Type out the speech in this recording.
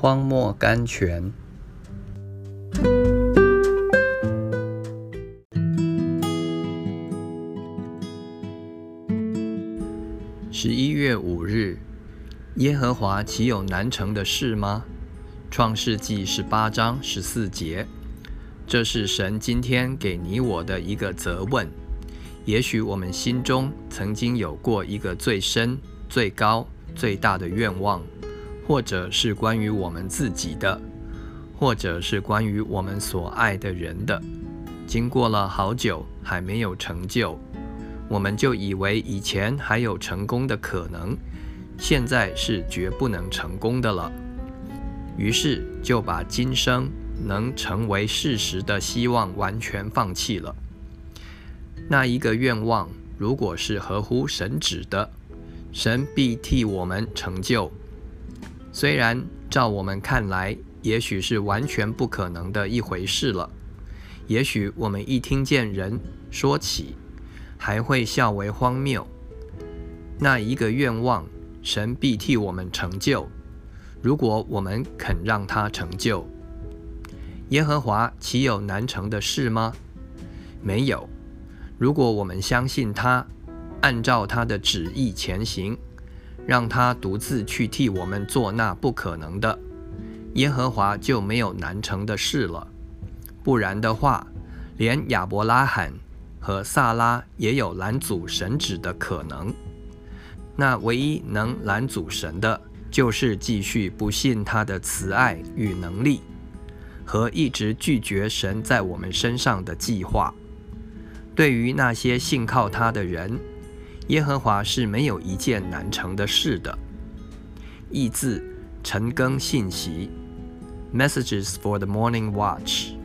荒漠甘泉。十一月五日，耶和华岂有难成的事吗？创世纪十八章十四节，这是神今天给你我的一个责问。也许我们心中曾经有过一个最深、最高、最大的愿望。或者是关于我们自己的，或者是关于我们所爱的人的，经过了好久还没有成就，我们就以为以前还有成功的可能，现在是绝不能成功的了。于是就把今生能成为事实的希望完全放弃了。那一个愿望，如果是合乎神旨的，神必替我们成就。虽然照我们看来，也许是完全不可能的一回事了。也许我们一听见人说起，还会笑为荒谬。那一个愿望，神必替我们成就。如果我们肯让他成就，耶和华岂有难成的事吗？没有。如果我们相信他，按照他的旨意前行。让他独自去替我们做那不可能的，耶和华就没有难成的事了。不然的话，连亚伯拉罕和萨拉也有拦阻神旨的可能。那唯一能拦阻神的，就是继续不信他的慈爱与能力，和一直拒绝神在我们身上的计划。对于那些信靠他的人。耶和华是没有一件难成的事的。译自陈更信息，Messages for the Morning Watch。